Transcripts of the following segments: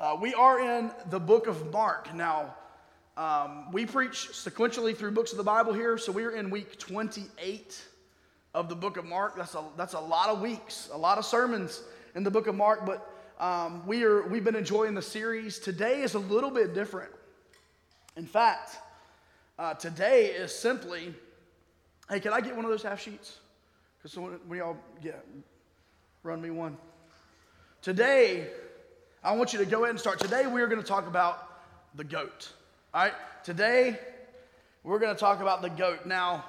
Uh, we are in the book of Mark. Now, um, we preach sequentially through books of the Bible here, so we're in week 28 of the book of Mark. That's a, that's a lot of weeks, a lot of sermons in the book of Mark, but um, we are, we've been enjoying the series. Today is a little bit different. In fact, uh, today is simply hey, can I get one of those half sheets? Because when y'all get, run me one. Today, I want you to go ahead and start. Today, we are going to talk about the goat. All right? Today, we're going to talk about the goat. Now,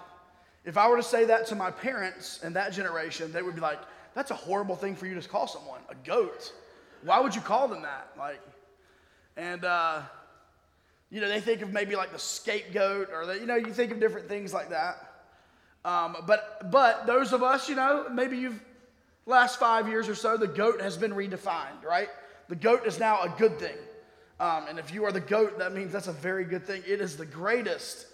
if I were to say that to my parents and that generation, they would be like, that's a horrible thing for you to call someone, a goat. Why would you call them that? Like, and, uh, you know, they think of maybe like the scapegoat or, the, you know, you think of different things like that. Um, but, but those of us, you know, maybe you've, last five years or so, the goat has been redefined, right? The goat is now a good thing. Um, and if you are the goat, that means that's a very good thing. It is the greatest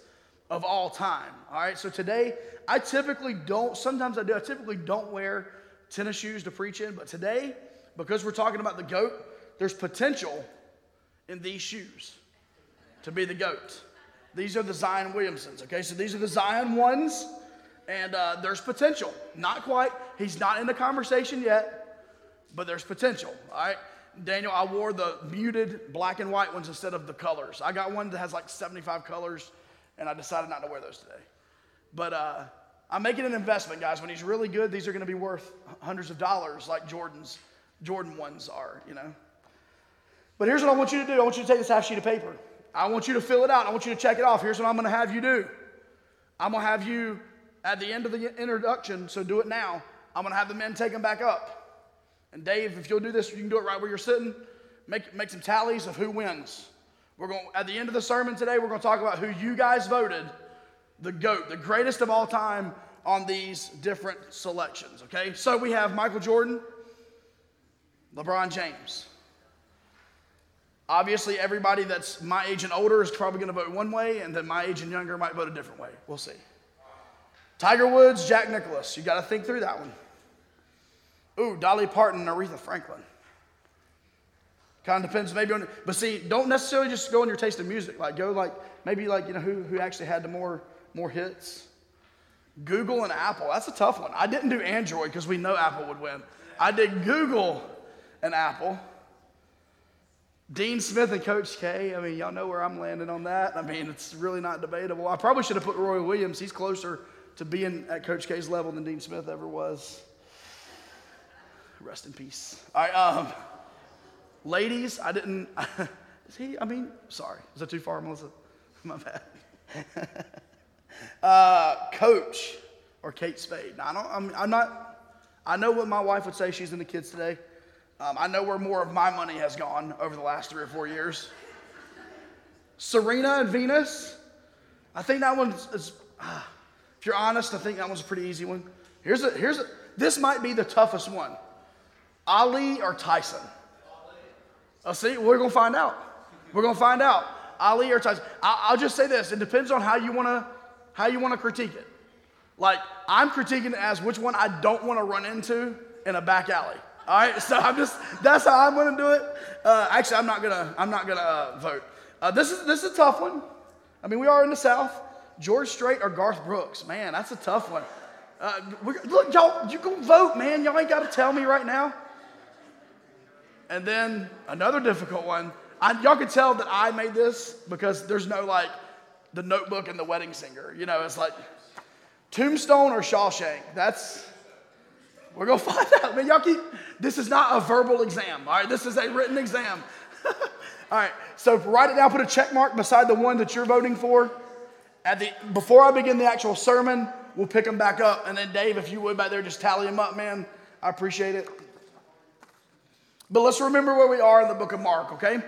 of all time. All right, so today, I typically don't, sometimes I do, I typically don't wear tennis shoes to preach in, but today, because we're talking about the goat, there's potential in these shoes to be the goat. These are the Zion Williamsons, okay? So these are the Zion ones, and uh, there's potential. Not quite, he's not in the conversation yet, but there's potential, all right? Daniel, I wore the muted black and white ones instead of the colors. I got one that has like 75 colors and I decided not to wear those today. But uh, I'm making an investment, guys. When he's really good, these are going to be worth hundreds of dollars, like Jordan's Jordan ones are, you know. But here's what I want you to do. I want you to take this half sheet of paper. I want you to fill it out. I want you to check it off. Here's what I'm going to have you do. I'm going to have you at the end of the introduction, so do it now. I'm going to have the men take them back up. And Dave, if you'll do this, you can do it right where you're sitting. Make, make some tallies of who wins. We're going at the end of the sermon today, we're going to talk about who you guys voted the GOAT, the greatest of all time on these different selections. Okay? So we have Michael Jordan, LeBron James. Obviously, everybody that's my age and older is probably going to vote one way, and then my age and younger might vote a different way. We'll see. Tiger Woods, Jack Nicklaus. You got to think through that one. Ooh, Dolly Parton and Aretha Franklin. Kind of depends maybe on, but see, don't necessarily just go on your taste of music. Like go like maybe like you know who who actually had the more more hits. Google and Apple. That's a tough one. I didn't do Android because we know Apple would win. I did Google and Apple. Dean Smith and Coach K. I mean, y'all know where I'm landing on that. I mean, it's really not debatable. I probably should have put Roy Williams. He's closer to being at Coach K's level than Dean Smith ever was. Rest in peace. All right. Um, Ladies, I didn't. Is he? I mean, sorry. Is that too far, Melissa? My bad. uh, Coach or Kate Spade. Now, I don't, I'm, I'm, not. I know what my wife would say. She's in the kids today. Um, I know where more of my money has gone over the last three or four years. Serena and Venus. I think that one is. Uh, if you're honest, I think that one's a pretty easy one. Here's a. Here's a. This might be the toughest one. Ali or Tyson. Oh, see, we're going to find out. We're going to find out. Ali or Tyson. I'll just say this. It depends on how you want to how you want to critique it. Like I'm critiquing it as which one I don't want to run into in a back alley. All right, so I'm just that's how I'm going to do it. Uh, actually, I'm not gonna I'm not gonna uh, vote. Uh, this is this is a tough one. I mean, we are in the South. George Strait or Garth Brooks, man, that's a tough one. Uh, look, y'all, you go vote, man. Y'all ain't got to tell me right now. And then another difficult one. I, y'all can tell that I made this because there's no like the notebook and the wedding singer. You know, it's like Tombstone or Shawshank. That's, we're going to find out. Man, y'all keep, this is not a verbal exam, all right? This is a written exam. all right, so write it down, put a check mark beside the one that you're voting for. At the, before I begin the actual sermon, we'll pick them back up. And then, Dave, if you would back there, just tally them up, man. I appreciate it. But let's remember where we are in the book of Mark, okay?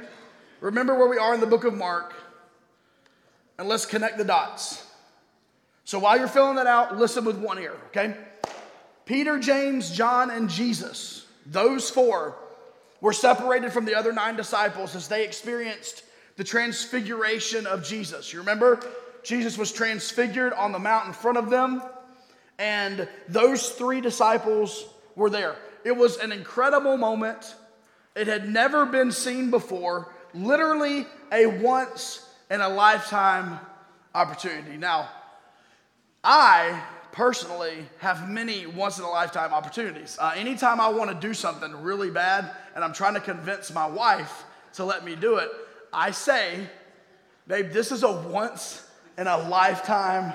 Remember where we are in the book of Mark, and let's connect the dots. So while you're filling that out, listen with one ear, okay? Peter, James, John, and Jesus, those four, were separated from the other nine disciples as they experienced the transfiguration of Jesus. You remember? Jesus was transfigured on the mount in front of them, and those three disciples were there. It was an incredible moment It had never been seen before, literally a once in a lifetime opportunity. Now, I personally have many once in a lifetime opportunities. Uh, anytime I want to do something really bad and I'm trying to convince my wife to let me do it, I say, babe, this is a once in a lifetime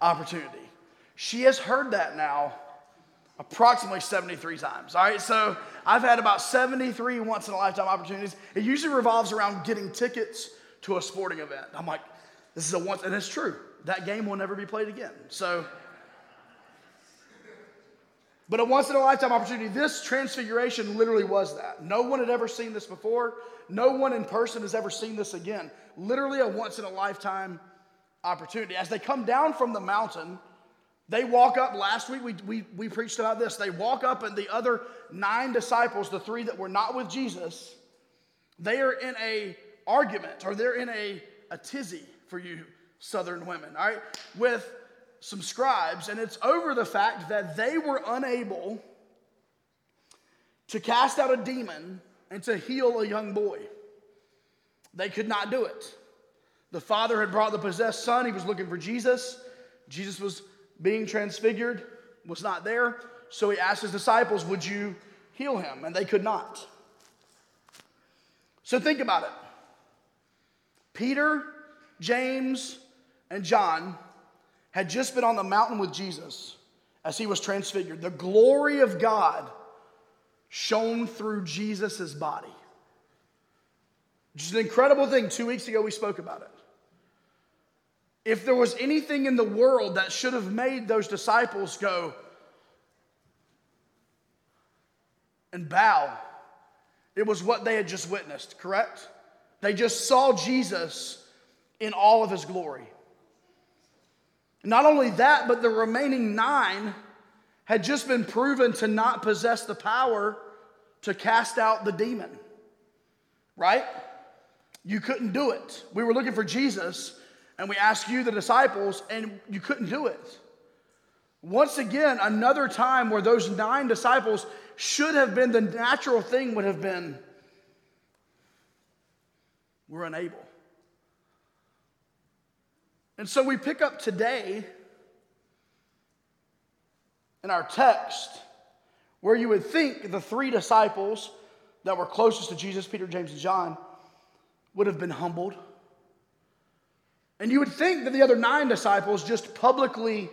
opportunity. She has heard that now approximately 73 times. All right, so I've had about 73 once in a lifetime opportunities. It usually revolves around getting tickets to a sporting event. I'm like, this is a once, and it's true. That game will never be played again. So, but a once in a lifetime opportunity. This transfiguration literally was that. No one had ever seen this before. No one in person has ever seen this again. Literally a once in a lifetime opportunity. As they come down from the mountain, they walk up, last week we, we, we preached about this. They walk up, and the other nine disciples, the three that were not with Jesus, they are in a argument or they're in a, a tizzy for you southern women, all right, with some scribes, and it's over the fact that they were unable to cast out a demon and to heal a young boy. They could not do it. The father had brought the possessed son, he was looking for Jesus. Jesus was being transfigured, was not there. So he asked his disciples, Would you heal him? And they could not. So think about it. Peter, James, and John had just been on the mountain with Jesus as he was transfigured. The glory of God shone through Jesus' body. Is an incredible thing. Two weeks ago, we spoke about it. If there was anything in the world that should have made those disciples go and bow, it was what they had just witnessed, correct? They just saw Jesus in all of his glory. Not only that, but the remaining nine had just been proven to not possess the power to cast out the demon, right? You couldn't do it. We were looking for Jesus, and we asked you, the disciples, and you couldn't do it. Once again, another time where those nine disciples should have been the natural thing would have been we're unable. And so we pick up today in our text where you would think the three disciples that were closest to Jesus, Peter, James, and John, would have been humbled and you would think that the other nine disciples, just publicly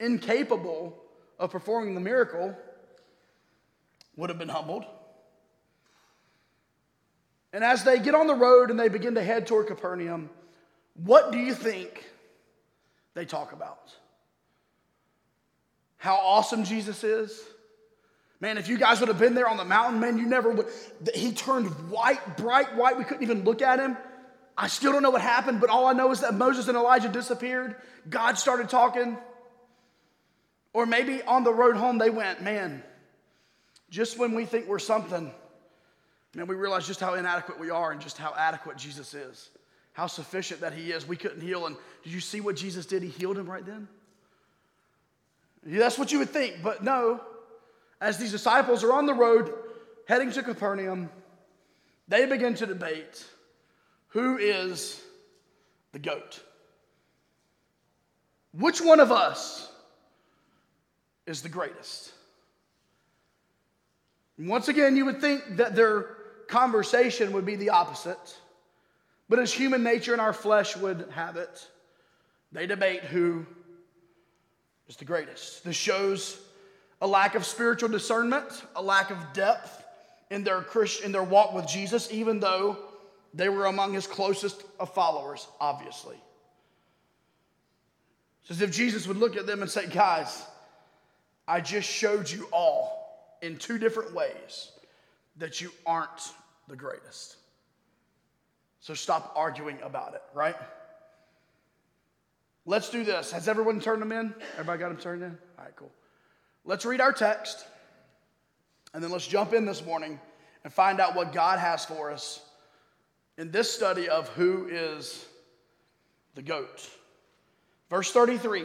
incapable of performing the miracle, would have been humbled. And as they get on the road and they begin to head toward Capernaum, what do you think they talk about? How awesome Jesus is? Man, if you guys would have been there on the mountain, man, you never would. He turned white, bright white. We couldn't even look at him. I still don't know what happened, but all I know is that Moses and Elijah disappeared. God started talking. Or maybe on the road home, they went, man, just when we think we're something, man, we realize just how inadequate we are and just how adequate Jesus is, how sufficient that He is. We couldn't heal. And did you see what Jesus did? He healed him right then. Yeah, that's what you would think, but no. As these disciples are on the road heading to Capernaum, they begin to debate who is the goat? Which one of us is the greatest? once again, you would think that their conversation would be the opposite. But as human nature and our flesh would have it, they debate who is the greatest. This shows a lack of spiritual discernment, a lack of depth in their Christ, in their walk with Jesus, even though they were among his closest of followers, obviously. It's as if Jesus would look at them and say, Guys, I just showed you all in two different ways that you aren't the greatest. So stop arguing about it, right? Let's do this. Has everyone turned them in? Everybody got them turned in? All right, cool. Let's read our text and then let's jump in this morning and find out what God has for us in this study of who is the goat. Verse 33.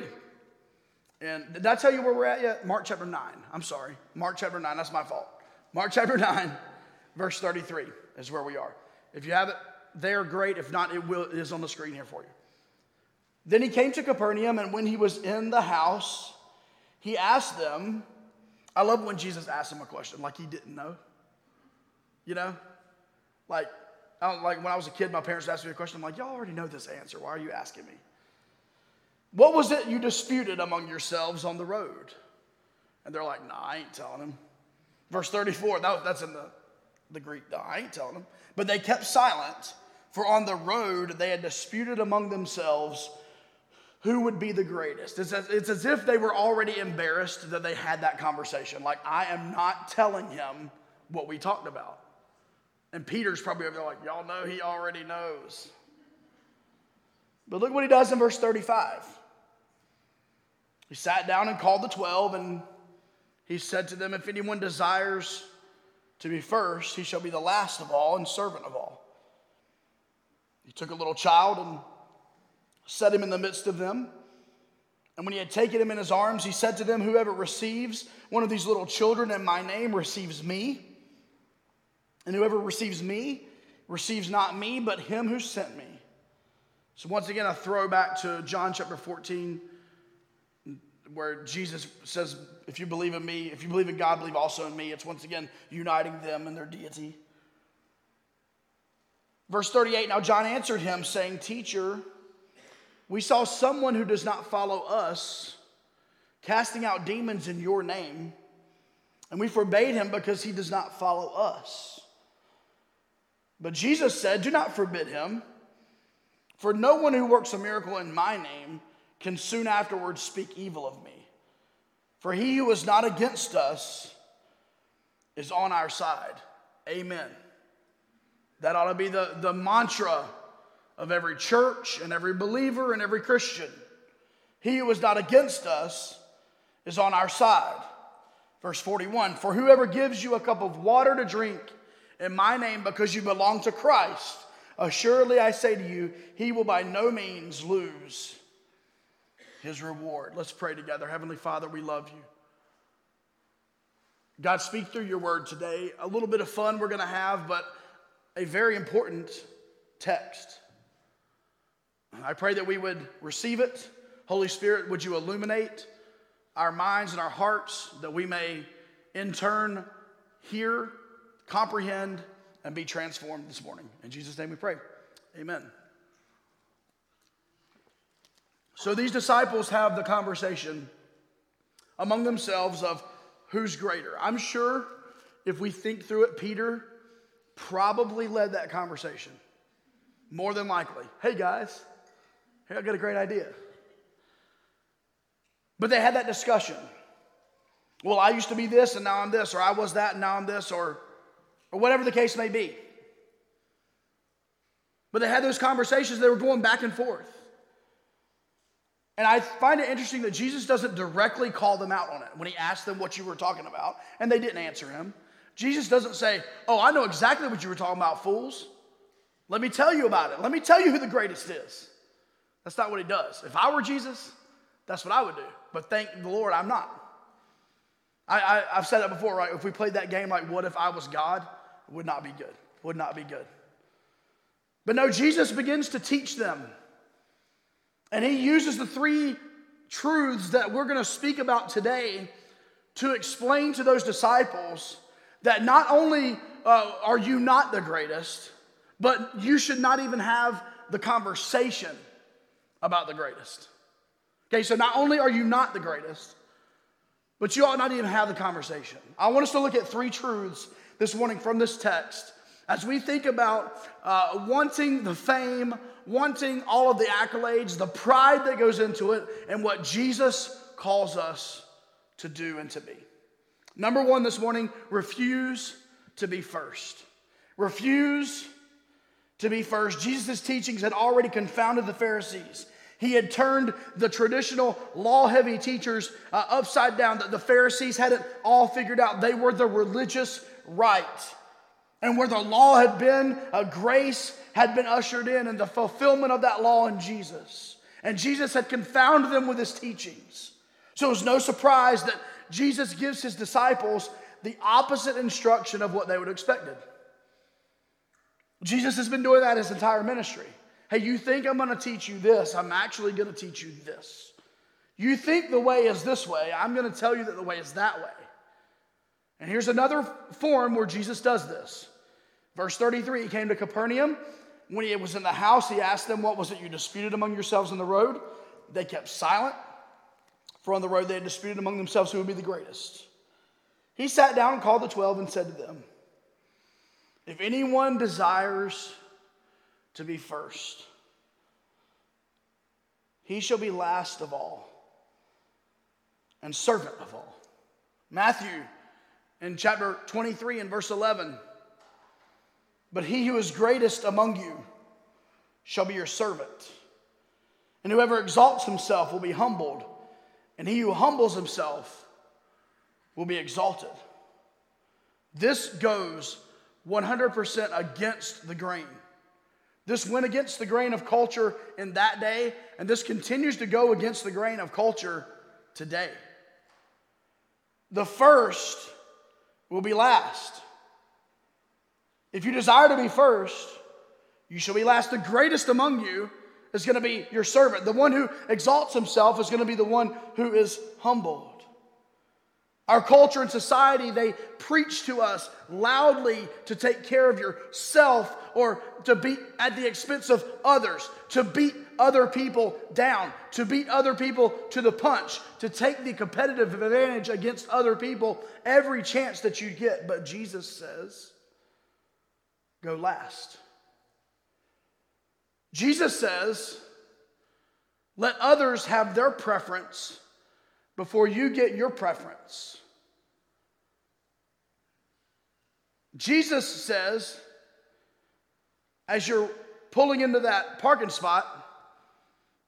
And did I tell you where we're at yet? Mark chapter 9. I'm sorry. Mark chapter 9. That's my fault. Mark chapter 9. verse 33 is where we are. If you have it there, great. If not, it, will, it is on the screen here for you. Then he came to Capernaum, and when he was in the house, he asked them. I love when Jesus asked him a question like he didn't know. You know? Like, I don't, like when I was a kid, my parents asked me a question. I'm like, y'all already know this answer. Why are you asking me? What was it you disputed among yourselves on the road? And they're like, nah, I ain't telling him. Verse 34, that, that's in the, the Greek. I ain't telling him. But they kept silent, for on the road they had disputed among themselves who would be the greatest. It's as, it's as if they were already embarrassed that they had that conversation. Like, I am not telling him what we talked about. And Peter's probably over there like, y'all know he already knows. But look what he does in verse 35. He sat down and called the 12, and he said to them, If anyone desires to be first, he shall be the last of all and servant of all. He took a little child and set him in the midst of them. And when he had taken him in his arms, he said to them, Whoever receives one of these little children in my name receives me. And whoever receives me receives not me, but him who sent me. So, once again, a throwback to John chapter 14, where Jesus says, If you believe in me, if you believe in God, believe also in me. It's once again uniting them in their deity. Verse 38 Now John answered him, saying, Teacher, we saw someone who does not follow us casting out demons in your name, and we forbade him because he does not follow us. But Jesus said, Do not forbid him, for no one who works a miracle in my name can soon afterwards speak evil of me. For he who is not against us is on our side. Amen. That ought to be the, the mantra of every church and every believer and every Christian. He who is not against us is on our side. Verse 41 For whoever gives you a cup of water to drink in my name because you belong to Christ, assuredly I say to you, he will by no means lose his reward. Let's pray together. Heavenly Father, we love you. God, speak through your word today. A little bit of fun we're going to have, but a very important text. I pray that we would receive it. Holy Spirit, would you illuminate our minds and our hearts that we may in turn hear, comprehend, and be transformed this morning. In Jesus' name we pray. Amen. So these disciples have the conversation among themselves of who's greater. I'm sure if we think through it, Peter probably led that conversation. More than likely. Hey guys, Hey, I got a great idea. But they had that discussion. Well, I used to be this and now I'm this, or I was that and now I'm this, or, or whatever the case may be. But they had those conversations, they were going back and forth. And I find it interesting that Jesus doesn't directly call them out on it when he asked them what you were talking about, and they didn't answer him. Jesus doesn't say, Oh, I know exactly what you were talking about, fools. Let me tell you about it. Let me tell you who the greatest is. That's not what he does. If I were Jesus, that's what I would do. But thank the Lord, I'm not. I, I, have said that before, right? If we played that game like, what if I was God? Would not be good. Would not be good. But no, Jesus begins to teach them. And he uses the three truths that we're going to speak about today to explain to those disciples that not only uh, are you not the greatest, but you should not even have the conversation about the greatest. Okay, so not only are you not the greatest, but you ought not even have the conversation. I want us to look at three truths this morning from this text as we think about uh, wanting the fame, wanting all of the accolades, the pride that goes into it, and what Jesus calls us to do and to be. Number one this morning refuse to be first. Refuse to be first. Jesus' teachings had already confounded the Pharisees. He had turned the traditional law heavy teachers uh, upside down. The, the Pharisees had it all figured out. They were the religious right. And where the law had been, a grace had been ushered in, and the fulfillment of that law in Jesus. And Jesus had confounded them with his teachings. So it was no surprise that Jesus gives his disciples the opposite instruction of what they would have expected. Jesus has been doing that his entire ministry. Hey, you think I'm going to teach you this? I'm actually going to teach you this. You think the way is this way, I'm going to tell you that the way is that way. And here's another form where Jesus does this. Verse 33 He came to Capernaum. When he was in the house, he asked them, What was it you disputed among yourselves on the road? They kept silent, for on the road they had disputed among themselves who would be the greatest. He sat down and called the twelve and said to them, If anyone desires to be first, he shall be last of all and servant of all. Matthew in chapter 23 and verse 11. But he who is greatest among you shall be your servant. And whoever exalts himself will be humbled, and he who humbles himself will be exalted. This goes 100% against the grain. This went against the grain of culture in that day, and this continues to go against the grain of culture today. The first will be last. If you desire to be first, you shall be last. The greatest among you is going to be your servant. The one who exalts himself is going to be the one who is humbled. Our culture and society, they preach to us loudly to take care of yourself or to be at the expense of others, to beat other people down, to beat other people to the punch, to take the competitive advantage against other people every chance that you get. But Jesus says, go last. Jesus says, let others have their preference before you get your preference. Jesus says, as you're pulling into that parking spot,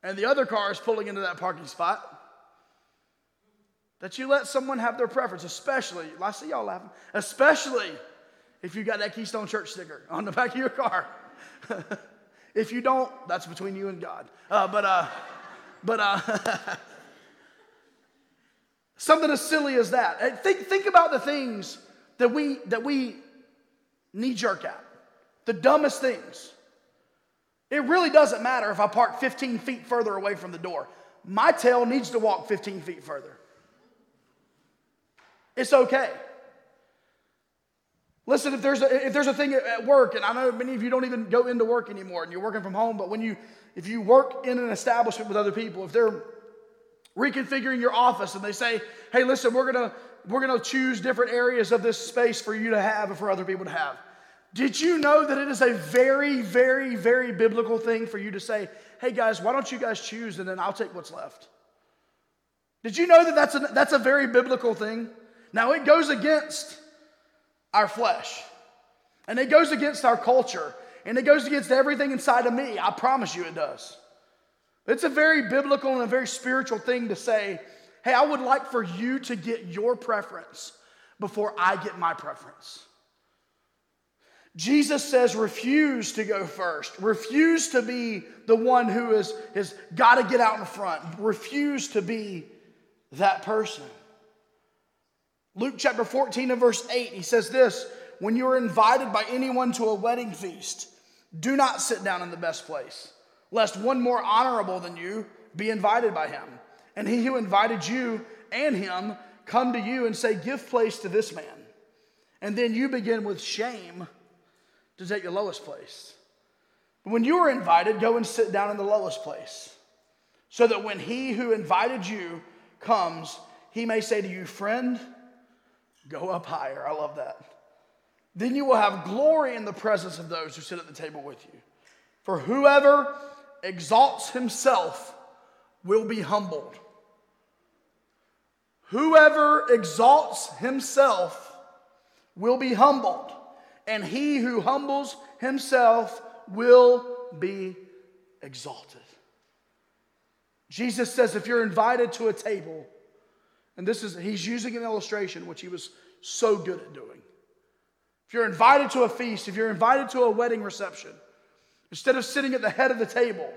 and the other car is pulling into that parking spot, that you let someone have their preference, especially, I see y'all laughing, especially if you got that Keystone Church sticker on the back of your car. if you don't, that's between you and God. Uh, but, uh, but, uh, something as silly as that. Think, think about the things that we, that we knee jerk at, the dumbest things. It really doesn't matter if I park 15 feet further away from the door. My tail needs to walk 15 feet further. It's okay. Listen, if there's a, if there's a thing at work, and I know many of you don't even go into work anymore, and you're working from home, but when you if you work in an establishment with other people, if they're reconfiguring your office and they say, "Hey, listen, we're gonna we're gonna choose different areas of this space for you to have and for other people to have," did you know that it is a very, very, very biblical thing for you to say, "Hey, guys, why don't you guys choose, and then I'll take what's left." Did you know that that's a, that's a very biblical thing? Now it goes against our flesh. And it goes against our culture. And it goes against everything inside of me. I promise you it does. It's a very biblical and a very spiritual thing to say, hey, I would like for you to get your preference before I get my preference. Jesus says, refuse to go first. Refuse to be the one who is, has got to get out in front. Refuse to be that person. Luke chapter 14 and verse 8, he says this When you are invited by anyone to a wedding feast, do not sit down in the best place, lest one more honorable than you be invited by him. And he who invited you and him come to you and say, Give place to this man. And then you begin with shame to take the lowest place. But when you are invited, go and sit down in the lowest place, so that when he who invited you comes, he may say to you, Friend, Go up higher. I love that. Then you will have glory in the presence of those who sit at the table with you. For whoever exalts himself will be humbled. Whoever exalts himself will be humbled, and he who humbles himself will be exalted. Jesus says if you're invited to a table, and this is, he's using an illustration, which he was so good at doing. If you're invited to a feast, if you're invited to a wedding reception, instead of sitting at the head of the table,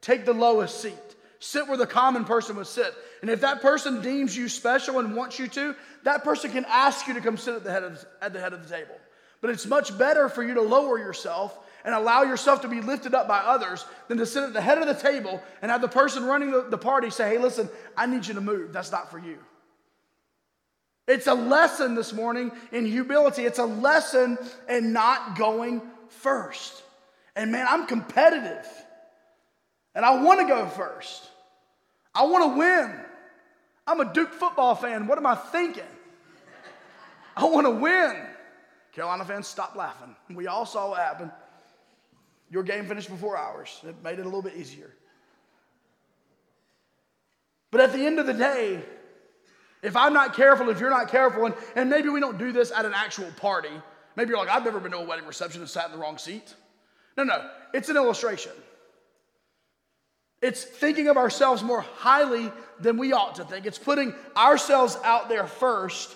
take the lowest seat. Sit where the common person would sit. And if that person deems you special and wants you to, that person can ask you to come sit at the head of, at the, head of the table. But it's much better for you to lower yourself and allow yourself to be lifted up by others than to sit at the head of the table and have the person running the, the party say, hey, listen, I need you to move. That's not for you. It's a lesson this morning in humility. It's a lesson in not going first. And man, I'm competitive. And I want to go first. I want to win. I'm a Duke football fan. What am I thinking? I want to win. Carolina fans, stop laughing. We all saw what happened. Your game finished before ours. It made it a little bit easier. But at the end of the day, if I'm not careful, if you're not careful, and, and maybe we don't do this at an actual party, maybe you're like, I've never been to a wedding reception and sat in the wrong seat. No, no, it's an illustration. It's thinking of ourselves more highly than we ought to think. It's putting ourselves out there first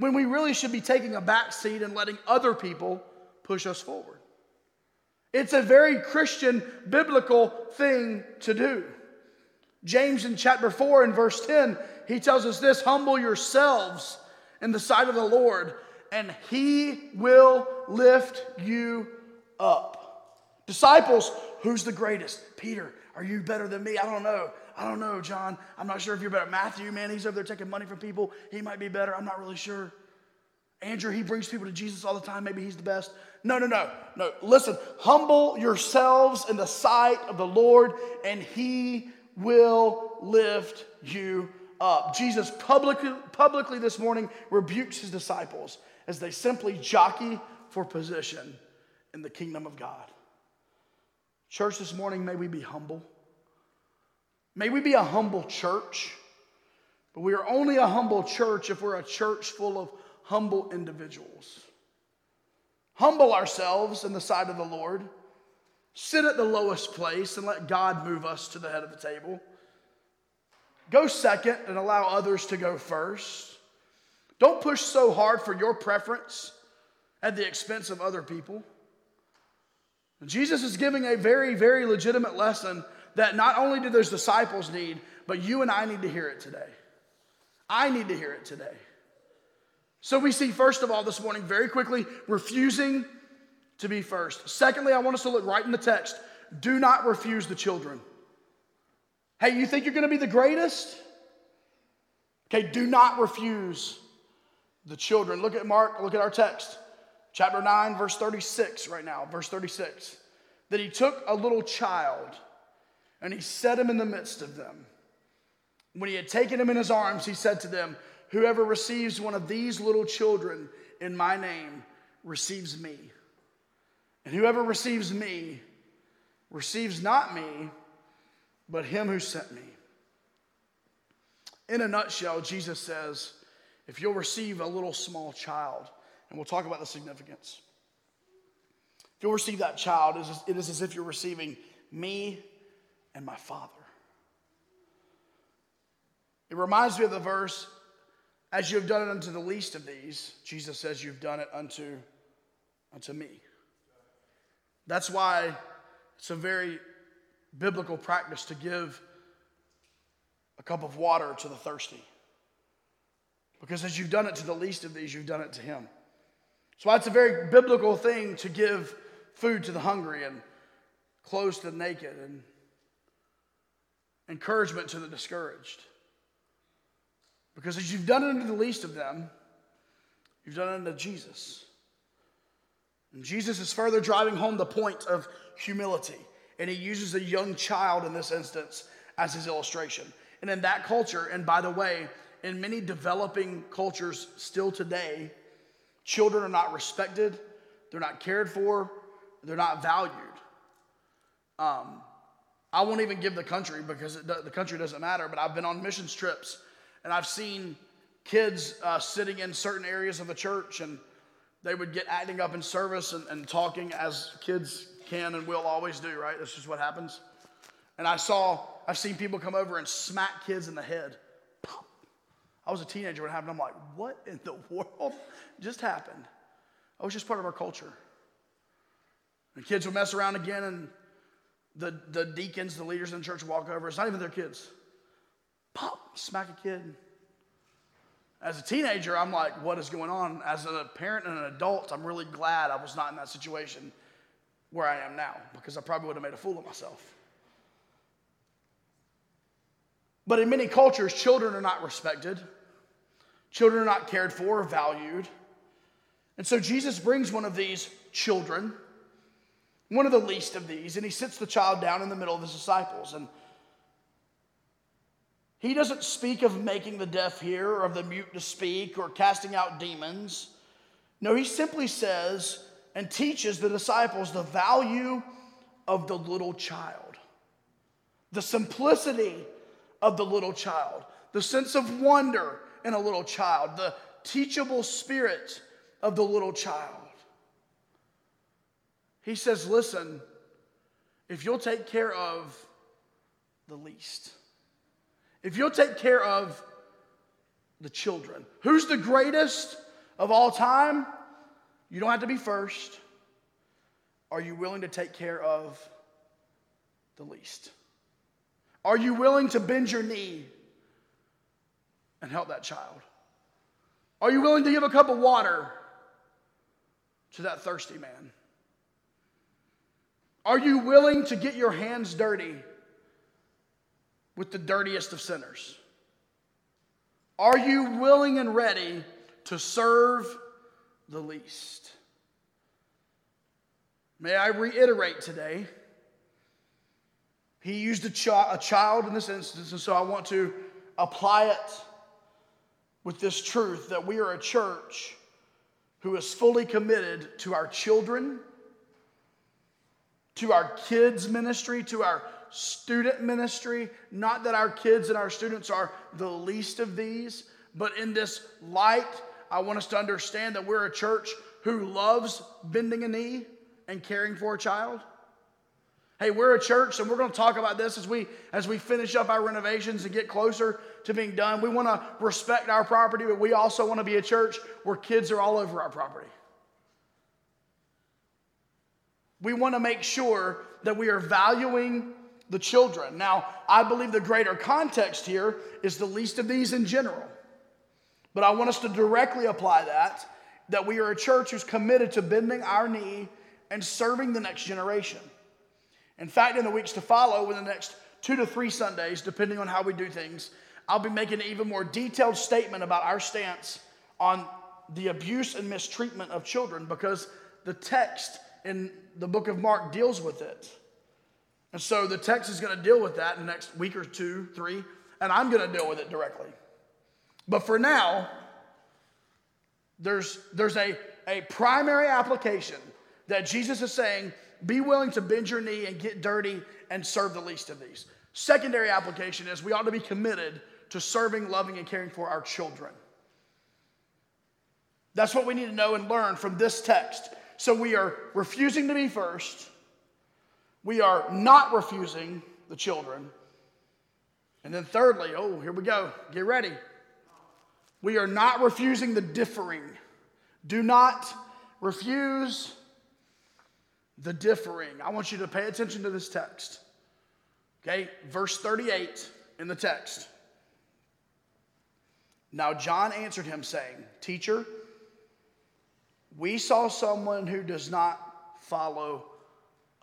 when we really should be taking a back seat and letting other people push us forward. It's a very Christian, biblical thing to do. James in chapter 4 and verse 10, he tells us this humble yourselves in the sight of the Lord, and he will lift you up. Disciples, who's the greatest? Peter, are you better than me? I don't know. I don't know, John. I'm not sure if you're better. Matthew, man, he's over there taking money from people. He might be better. I'm not really sure. Andrew, he brings people to Jesus all the time. Maybe he's the best. No, no, no, no. Listen, humble yourselves in the sight of the Lord, and he will lift you up. Jesus publicly, publicly this morning rebukes his disciples as they simply jockey for position in the kingdom of God. Church, this morning, may we be humble. May we be a humble church, but we are only a humble church if we're a church full of humble individuals. Humble ourselves in the sight of the Lord, sit at the lowest place, and let God move us to the head of the table. Go second and allow others to go first. Don't push so hard for your preference at the expense of other people. Jesus is giving a very, very legitimate lesson that not only do those disciples need, but you and I need to hear it today. I need to hear it today. So we see, first of all, this morning, very quickly, refusing to be first. Secondly, I want us to look right in the text. Do not refuse the children. Hey, you think you're going to be the greatest? Okay, do not refuse the children. Look at Mark, look at our text. Chapter 9, verse 36, right now, verse 36. That he took a little child and he set him in the midst of them. When he had taken him in his arms, he said to them, Whoever receives one of these little children in my name receives me. And whoever receives me receives not me, but him who sent me. In a nutshell, Jesus says, if you'll receive a little small child, and we'll talk about the significance. If you'll receive that child, it is as if you're receiving me and my Father. It reminds me of the verse, as you have done it unto the least of these, Jesus says, you've done it unto, unto me. That's why it's a very biblical practice to give a cup of water to the thirsty. Because as you've done it to the least of these, you've done it to him. So it's a very biblical thing to give food to the hungry and clothes to the naked and encouragement to the discouraged. Because as you've done it unto the least of them, you've done it unto Jesus. And Jesus is further driving home the point of humility. And he uses a young child in this instance as his illustration. And in that culture, and by the way, in many developing cultures still today, Children are not respected, they're not cared for, they're not valued. Um, I won't even give the country because it, the country doesn't matter, but I've been on missions trips and I've seen kids uh, sitting in certain areas of the church and they would get acting up in service and, and talking as kids can and will always do, right? That's just what happens. And I saw, I've seen people come over and smack kids in the head. I was a teenager when it happened. I'm like, what in the world just happened? Oh, was just part of our culture. The kids would mess around again, and the, the deacons, the leaders in the church would walk over. It's not even their kids. Pop, smack a kid. As a teenager, I'm like, what is going on? As a parent and an adult, I'm really glad I was not in that situation where I am now because I probably would have made a fool of myself. But in many cultures, children are not respected, children are not cared for or valued. And so Jesus brings one of these children, one of the least of these, and he sits the child down in the middle of his disciples. And he doesn't speak of making the deaf hear or of the mute to speak or casting out demons. No, he simply says and teaches the disciples the value of the little child, the simplicity of the little child, the sense of wonder in a little child, the teachable spirit of the little child. He says, Listen, if you'll take care of the least, if you'll take care of the children, who's the greatest of all time? You don't have to be first. Are you willing to take care of the least? Are you willing to bend your knee and help that child? Are you willing to give a cup of water to that thirsty man? Are you willing to get your hands dirty with the dirtiest of sinners? Are you willing and ready to serve the least? May I reiterate today? He used a, a child in this instance, and so I want to apply it with this truth that we are a church who is fully committed to our children, to our kids' ministry, to our student ministry. Not that our kids and our students are the least of these, but in this light, I want us to understand that we're a church who loves bending a knee and caring for a child. Hey, we're a church, and we're going to talk about this as we as we finish up our renovations and get closer to being done. We want to respect our property, but we also want to be a church where kids are all over our property. We want to make sure that we are valuing the children. Now, I believe the greater context here is the least of these in general. But I want us to directly apply that that we are a church who's committed to bending our knee and serving the next generation. In fact, in the weeks to follow, in the next two to three Sundays, depending on how we do things, I'll be making an even more detailed statement about our stance on the abuse and mistreatment of children because the text in the book of Mark deals with it. And so the text is going to deal with that in the next week or two, three, and I'm going to deal with it directly. But for now, there's, there's a, a primary application that Jesus is saying be willing to bend your knee and get dirty and serve the least of these. Secondary application is we ought to be committed to serving, loving, and caring for our children. That's what we need to know and learn from this text. So we are refusing to be first. We are not refusing the children. And then, thirdly, oh, here we go. Get ready. We are not refusing the differing. Do not refuse the differing. I want you to pay attention to this text. Okay, verse 38 in the text. Now John answered him, saying, Teacher, we saw someone who does not follow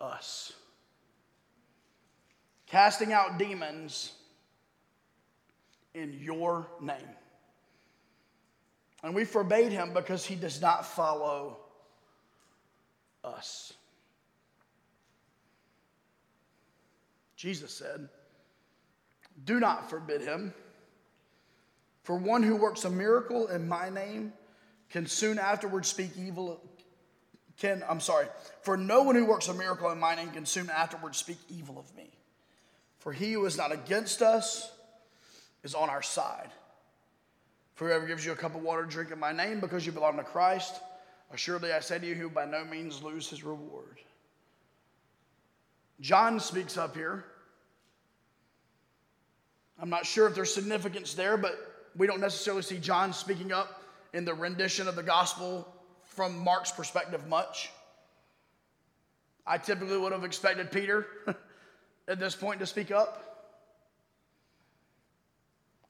us, casting out demons in your name. And we forbade him because he does not follow us. Jesus said, Do not forbid him. For one who works a miracle in my name can soon afterwards speak evil. Can, I'm sorry, for no one who works a miracle in my name can soon afterwards speak evil of me. For he who is not against us is on our side. For whoever gives you a cup of water to drink in my name because you belong to Christ, assuredly I say to you, he will by no means lose his reward. John speaks up here. I'm not sure if there's significance there, but we don't necessarily see John speaking up in the rendition of the gospel from Mark's perspective much. I typically would have expected Peter at this point to speak up.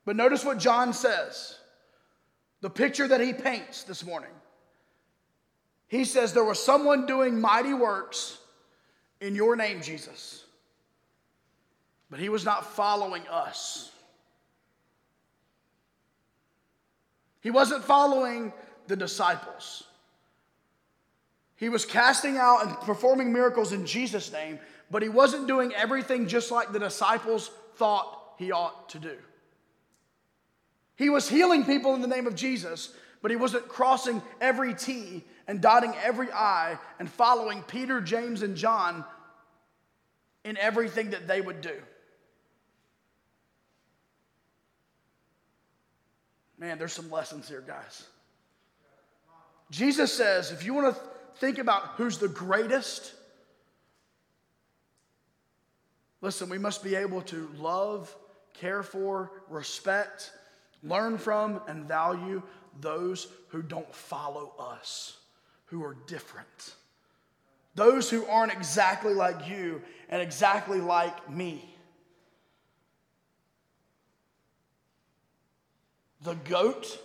But notice what John says the picture that he paints this morning. He says there was someone doing mighty works in your name, Jesus, but he was not following us. He wasn't following the disciples. He was casting out and performing miracles in Jesus' name, but he wasn't doing everything just like the disciples thought he ought to do. He was healing people in the name of Jesus, but he wasn't crossing every T and dotting every I and following Peter, James, and John in everything that they would do. Man, there's some lessons here, guys. Jesus says if you want to think about who's the greatest, listen, we must be able to love, care for, respect, learn from, and value those who don't follow us, who are different. Those who aren't exactly like you and exactly like me. The goat,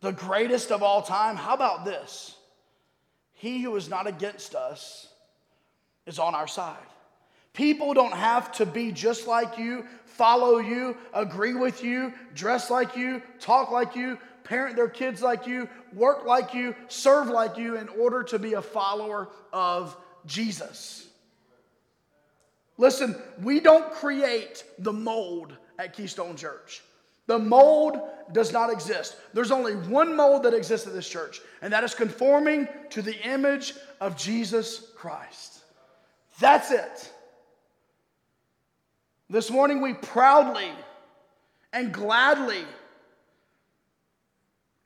the greatest of all time. How about this? He who is not against us is on our side. People don't have to be just like you, follow you, agree with you, dress like you, talk like you, parent their kids like you, work like you, serve like you in order to be a follower of Jesus. Listen, we don't create the mold at Keystone Church. The mold does not exist. There's only one mold that exists at this church, and that is conforming to the image of Jesus Christ. That's it. This morning, we proudly and gladly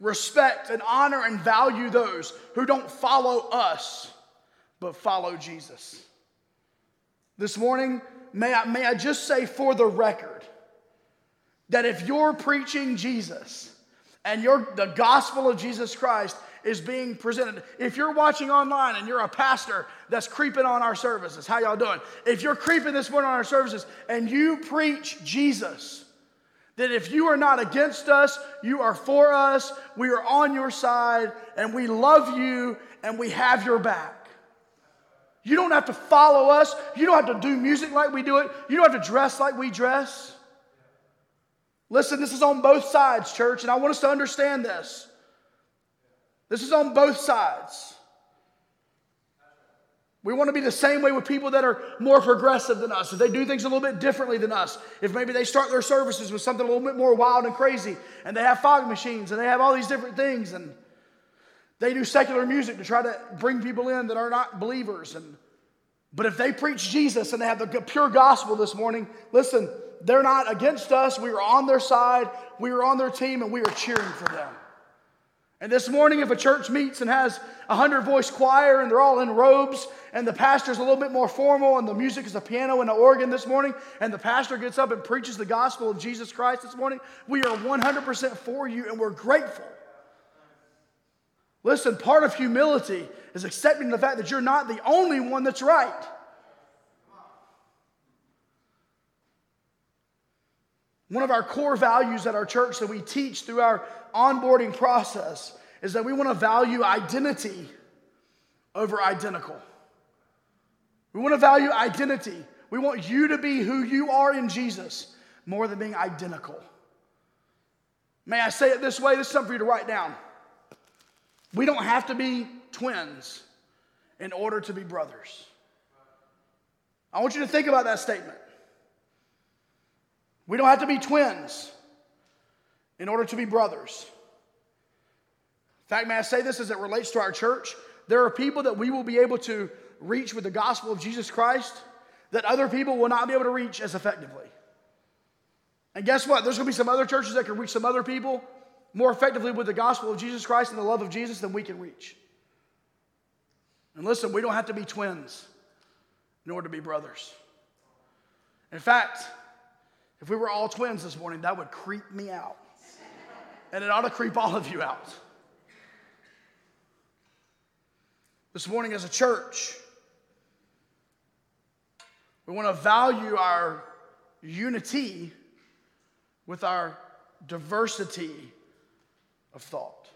respect and honor and value those who don't follow us, but follow Jesus. This morning, may I, may I just say for the record, that if you're preaching Jesus and you're, the gospel of Jesus Christ is being presented, if you're watching online and you're a pastor that's creeping on our services, how y'all doing? If you're creeping this morning on our services and you preach Jesus, that if you are not against us, you are for us, we are on your side, and we love you and we have your back. You don't have to follow us. You don't have to do music like we do it. You don't have to dress like we dress. Listen, this is on both sides, church, and I want us to understand this. This is on both sides. We want to be the same way with people that are more progressive than us. If they do things a little bit differently than us, if maybe they start their services with something a little bit more wild and crazy, and they have fog machines and they have all these different things, and they do secular music to try to bring people in that are not believers. And but if they preach Jesus and they have the pure gospel this morning, listen, they're not against us. We are on their side, we are on their team, and we are cheering for them. And this morning, if a church meets and has a hundred voice choir and they're all in robes, and the pastor's a little bit more formal, and the music is a piano and an organ this morning, and the pastor gets up and preaches the gospel of Jesus Christ this morning, we are 100% for you and we're grateful. Listen, part of humility is accepting the fact that you're not the only one that's right. One of our core values at our church that we teach through our onboarding process is that we want to value identity over identical. We want to value identity. We want you to be who you are in Jesus more than being identical. May I say it this way? This is something for you to write down. We don't have to be twins in order to be brothers. I want you to think about that statement. We don't have to be twins in order to be brothers. In fact, may I say this as it relates to our church? There are people that we will be able to reach with the gospel of Jesus Christ that other people will not be able to reach as effectively. And guess what? There's going to be some other churches that can reach some other people more effectively with the gospel of Jesus Christ and the love of Jesus than we can reach. And listen, we don't have to be twins in order to be brothers. In fact, if we were all twins this morning, that would creep me out. And it ought to creep all of you out. This morning, as a church, we want to value our unity with our diversity of thought.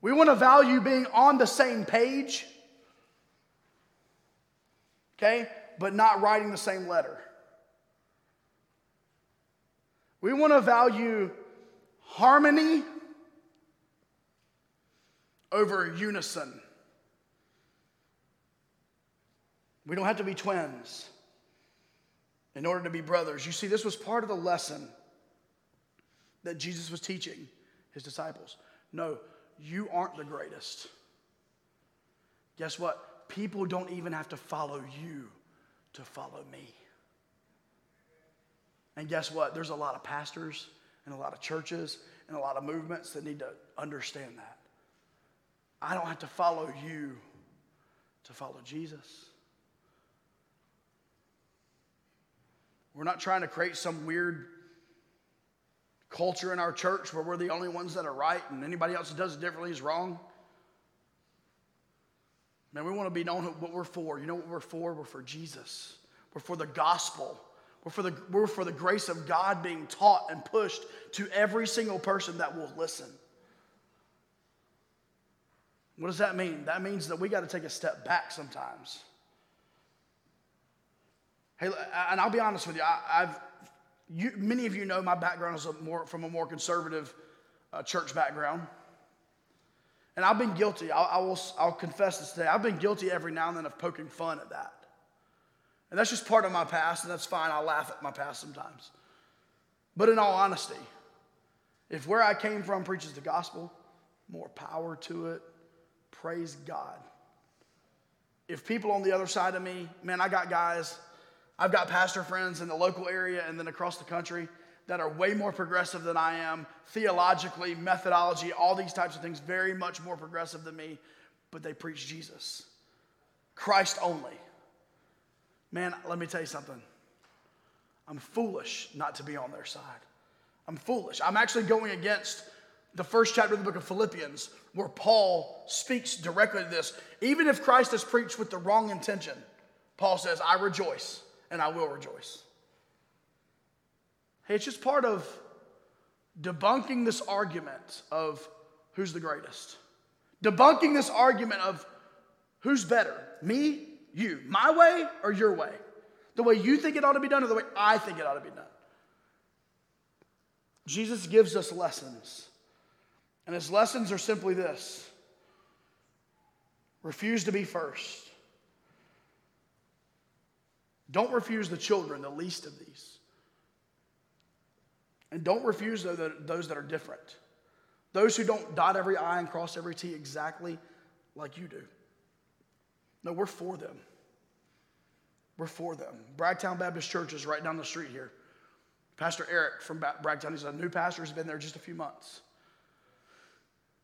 We want to value being on the same page, okay, but not writing the same letter. We want to value harmony over unison. We don't have to be twins in order to be brothers. You see, this was part of the lesson that Jesus was teaching his disciples. No, you aren't the greatest. Guess what? People don't even have to follow you to follow me. And guess what? There's a lot of pastors and a lot of churches and a lot of movements that need to understand that. I don't have to follow you to follow Jesus. We're not trying to create some weird culture in our church where we're the only ones that are right and anybody else that does it differently is wrong. Man, we want to be known what we're for. You know what we're for? We're for Jesus. We're for the gospel. We're for the, we're for the grace of God being taught and pushed to every single person that will listen. What does that mean? That means that we got to take a step back sometimes. Hey, and I'll be honest with you, I, have you, many of you know my background is more, from a more conservative uh, church background. And I've been guilty, I'll, I will, I'll confess this today, I've been guilty every now and then of poking fun at that. And that's just part of my past, and that's fine. I'll laugh at my past sometimes. But in all honesty, if where I came from preaches the gospel, more power to it. Praise God. If people on the other side of me, man, I got guys I've got pastor friends in the local area and then across the country that are way more progressive than I am, theologically, methodology, all these types of things, very much more progressive than me, but they preach Jesus. Christ only. Man, let me tell you something. I'm foolish not to be on their side. I'm foolish. I'm actually going against the first chapter of the book of Philippians, where Paul speaks directly to this. Even if Christ is preached with the wrong intention, Paul says, I rejoice and I will rejoice. Hey, it's just part of debunking this argument of who's the greatest. Debunking this argument of who's better, me, you, my way or your way. The way you think it ought to be done or the way I think it ought to be done. Jesus gives us lessons. And his lessons are simply this refuse to be first. Don't refuse the children, the least of these. And don't refuse those that are different. Those who don't dot every I and cross every T exactly like you do. No, we're for them. We're for them. Bragtown Baptist Church is right down the street here. Pastor Eric from Bragtown, he's a new pastor, he's been there just a few months.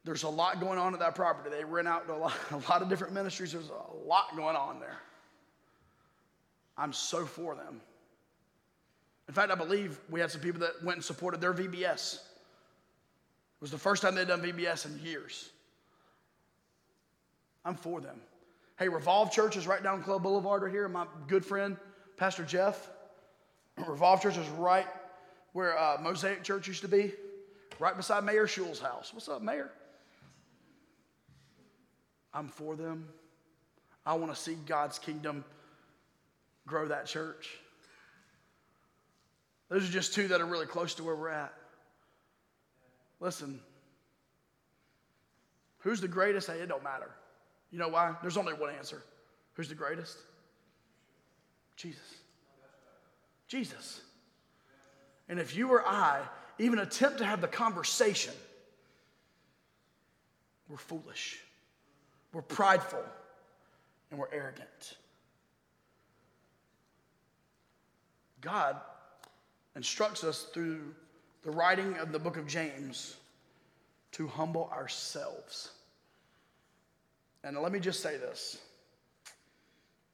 There's a lot going on at that property. They rent out to a lot, a lot of different ministries. There's a lot going on there. I'm so for them. In fact, I believe we had some people that went and supported their VBS. It was the first time they'd done VBS in years. I'm for them. Hey, Revolve Church is right down Club Boulevard right here. My good friend, Pastor Jeff. Revolve Church is right where uh, Mosaic Church used to be, right beside Mayor Schul's house. What's up, Mayor? I'm for them. I want to see God's kingdom grow that church. Those are just two that are really close to where we're at. Listen, who's the greatest? Hey, it don't matter. You know why? There's only one answer. Who's the greatest? Jesus. Jesus. And if you or I even attempt to have the conversation, we're foolish, we're prideful, and we're arrogant. God instructs us through the writing of the book of James to humble ourselves. And let me just say this.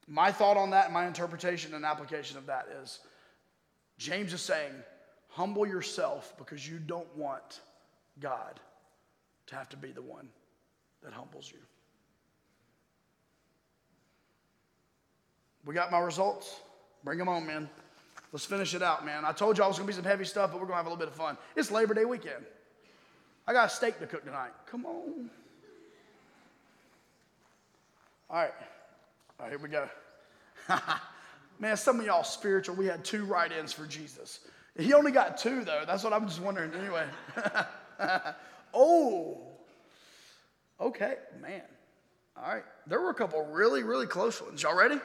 My thought on that, my interpretation and application of that is James is saying, humble yourself because you don't want God to have to be the one that humbles you. We got my results? Bring them on, man. Let's finish it out, man. I told you I was going to be some heavy stuff, but we're going to have a little bit of fun. It's Labor Day weekend. I got a steak to cook tonight. Come on. All right. All right, here we go. Man, some of y'all spiritual. We had two write ins for Jesus. He only got two, though. That's what I'm just wondering. Anyway. oh. Okay, man. All right. There were a couple really, really close ones. Y'all ready?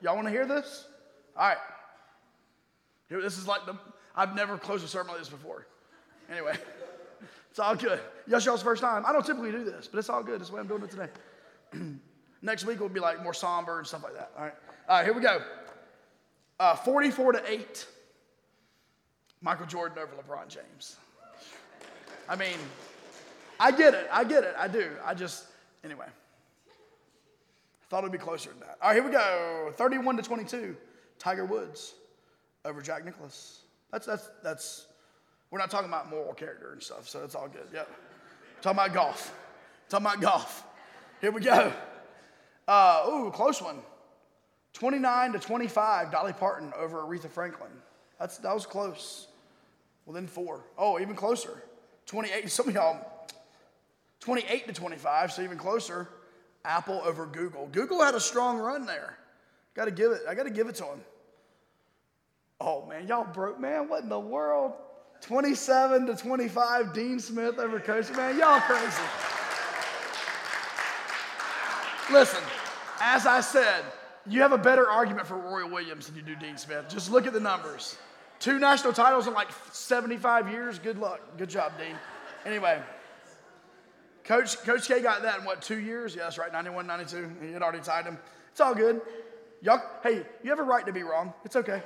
Y'all want to hear this? All right. Here, this is like the, I've never closed a sermon like this before. Anyway, it's all good. Yes, y'all's first time. I don't typically do this, but it's all good. That's the way I'm doing it today. Next week will be like more somber and stuff like that. All right. All right, here we go. Uh, 44 to 8. Michael Jordan over LeBron James. I mean, I get it. I get it. I do. I just, anyway. Thought it'd be closer than that. All right, here we go. 31 to 22. Tiger Woods over Jack Nicklaus. That's, that's, that's, we're not talking about moral character and stuff, so it's all good. Yep. Talking about golf. Talking about golf. Here we go. Uh, ooh, close one. 29 to 25, Dolly Parton over Aretha Franklin. That's, that was close. Well, then four. Oh, even closer. 28, some of y'all, 28 to 25, so even closer. Apple over Google. Google had a strong run there. Got to give it, I got to give it to them. Oh man, y'all broke, man. What in the world? 27 to 25, Dean Smith over Coach. Man, y'all crazy. Listen, as I said, you have a better argument for Roy Williams than you do Dean Smith. Just look at the numbers. Two national titles in like 75 years. Good luck. Good job, Dean. Anyway, Coach, Coach K got that in what, two years? Yeah, that's right, 91, 92. He had already tied him. It's all good. Y'all, hey, you have a right to be wrong. It's okay.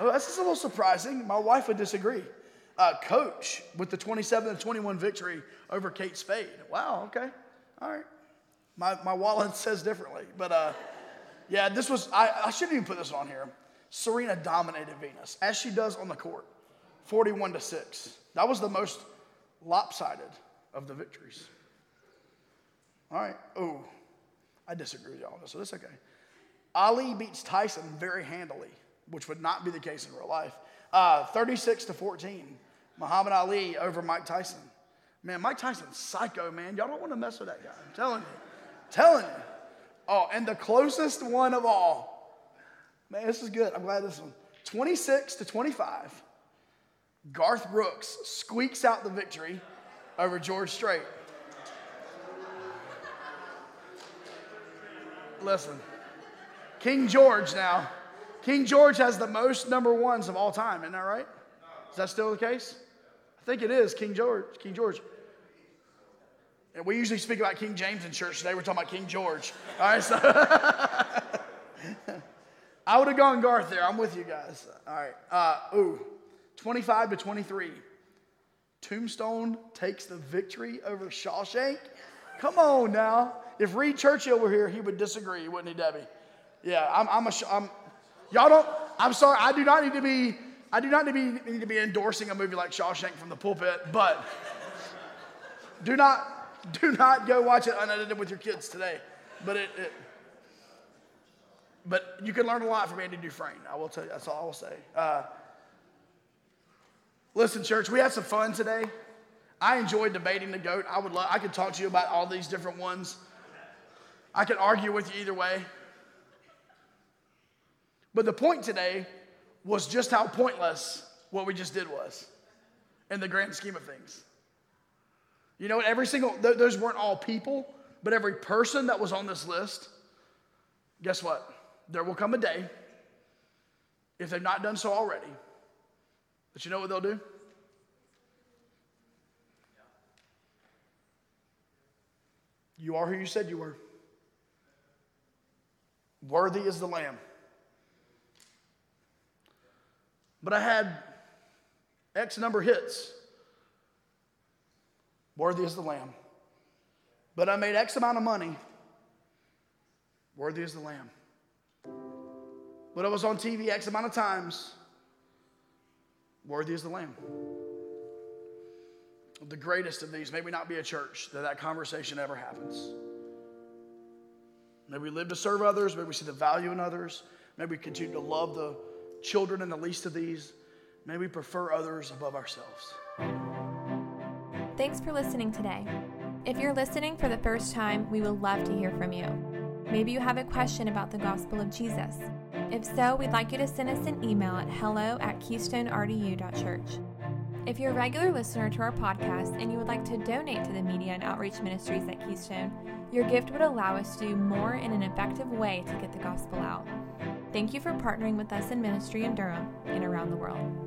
Oh, that's just a little surprising. My wife would disagree. Uh, Coach with the 27 21 victory over Kate Spade. Wow, okay. All right. My, my wallet says differently. But uh, yeah, this was, I, I shouldn't even put this on here. Serena dominated Venus, as she does on the court, 41 to 6. That was the most lopsided of the victories. All right. Oh, I disagree with y'all on this, so that's okay. Ali beats Tyson very handily, which would not be the case in real life. Uh, 36 to 14. Muhammad Ali over Mike Tyson. Man, Mike Tyson's psycho, man. Y'all don't want to mess with that guy. I'm telling you. Telling you. Oh, and the closest one of all. Man, this is good. I'm glad this one. 26 to 25. Garth Brooks squeaks out the victory over George Strait. Listen, King George now. King George has the most number ones of all time, isn't that right? Is that still the case? I think it is, King George. King George. And we usually speak about King James in church today. We're talking about King George. All right, so I would have gone Garth there. I'm with you guys. All right. Uh, ooh, 25 to 23. Tombstone takes the victory over Shawshank. Come on now. If Reed Churchill were here, he would disagree, wouldn't he, Debbie? Yeah, I'm, I'm a, I'm, y'all don't, I'm sorry, I do not need to be, I do not need to be, need to be endorsing a movie like Shawshank from the pulpit, but do not, do not go watch it unedited with your kids today. But it, it but you can learn a lot from Andy Dufresne. I will tell you, that's all I will say. Uh, listen, church, we had some fun today. I enjoyed debating the goat. I would love, I could talk to you about all these different ones. I could argue with you either way. But the point today was just how pointless what we just did was in the grand scheme of things. You know, every single, those weren't all people, but every person that was on this list, guess what? There will come a day, if they've not done so already, that you know what they'll do? You are who you said you were. Worthy is the Lamb. But I had X number hits. Worthy is the Lamb. But I made X amount of money. Worthy is the Lamb. But I was on TV X amount of times. Worthy is the Lamb. The greatest of these, may we not be a church that that conversation ever happens. May we live to serve others. May we see the value in others. May we continue to love the children and the least of these. May we prefer others above ourselves. Thanks for listening today. If you're listening for the first time, we would love to hear from you. Maybe you have a question about the gospel of Jesus. If so, we'd like you to send us an email at hello at keystonerdu.church. If you're a regular listener to our podcast and you would like to donate to the media and outreach ministries at Keystone, your gift would allow us to do more in an effective way to get the gospel out. Thank you for partnering with us in ministry in Durham and around the world.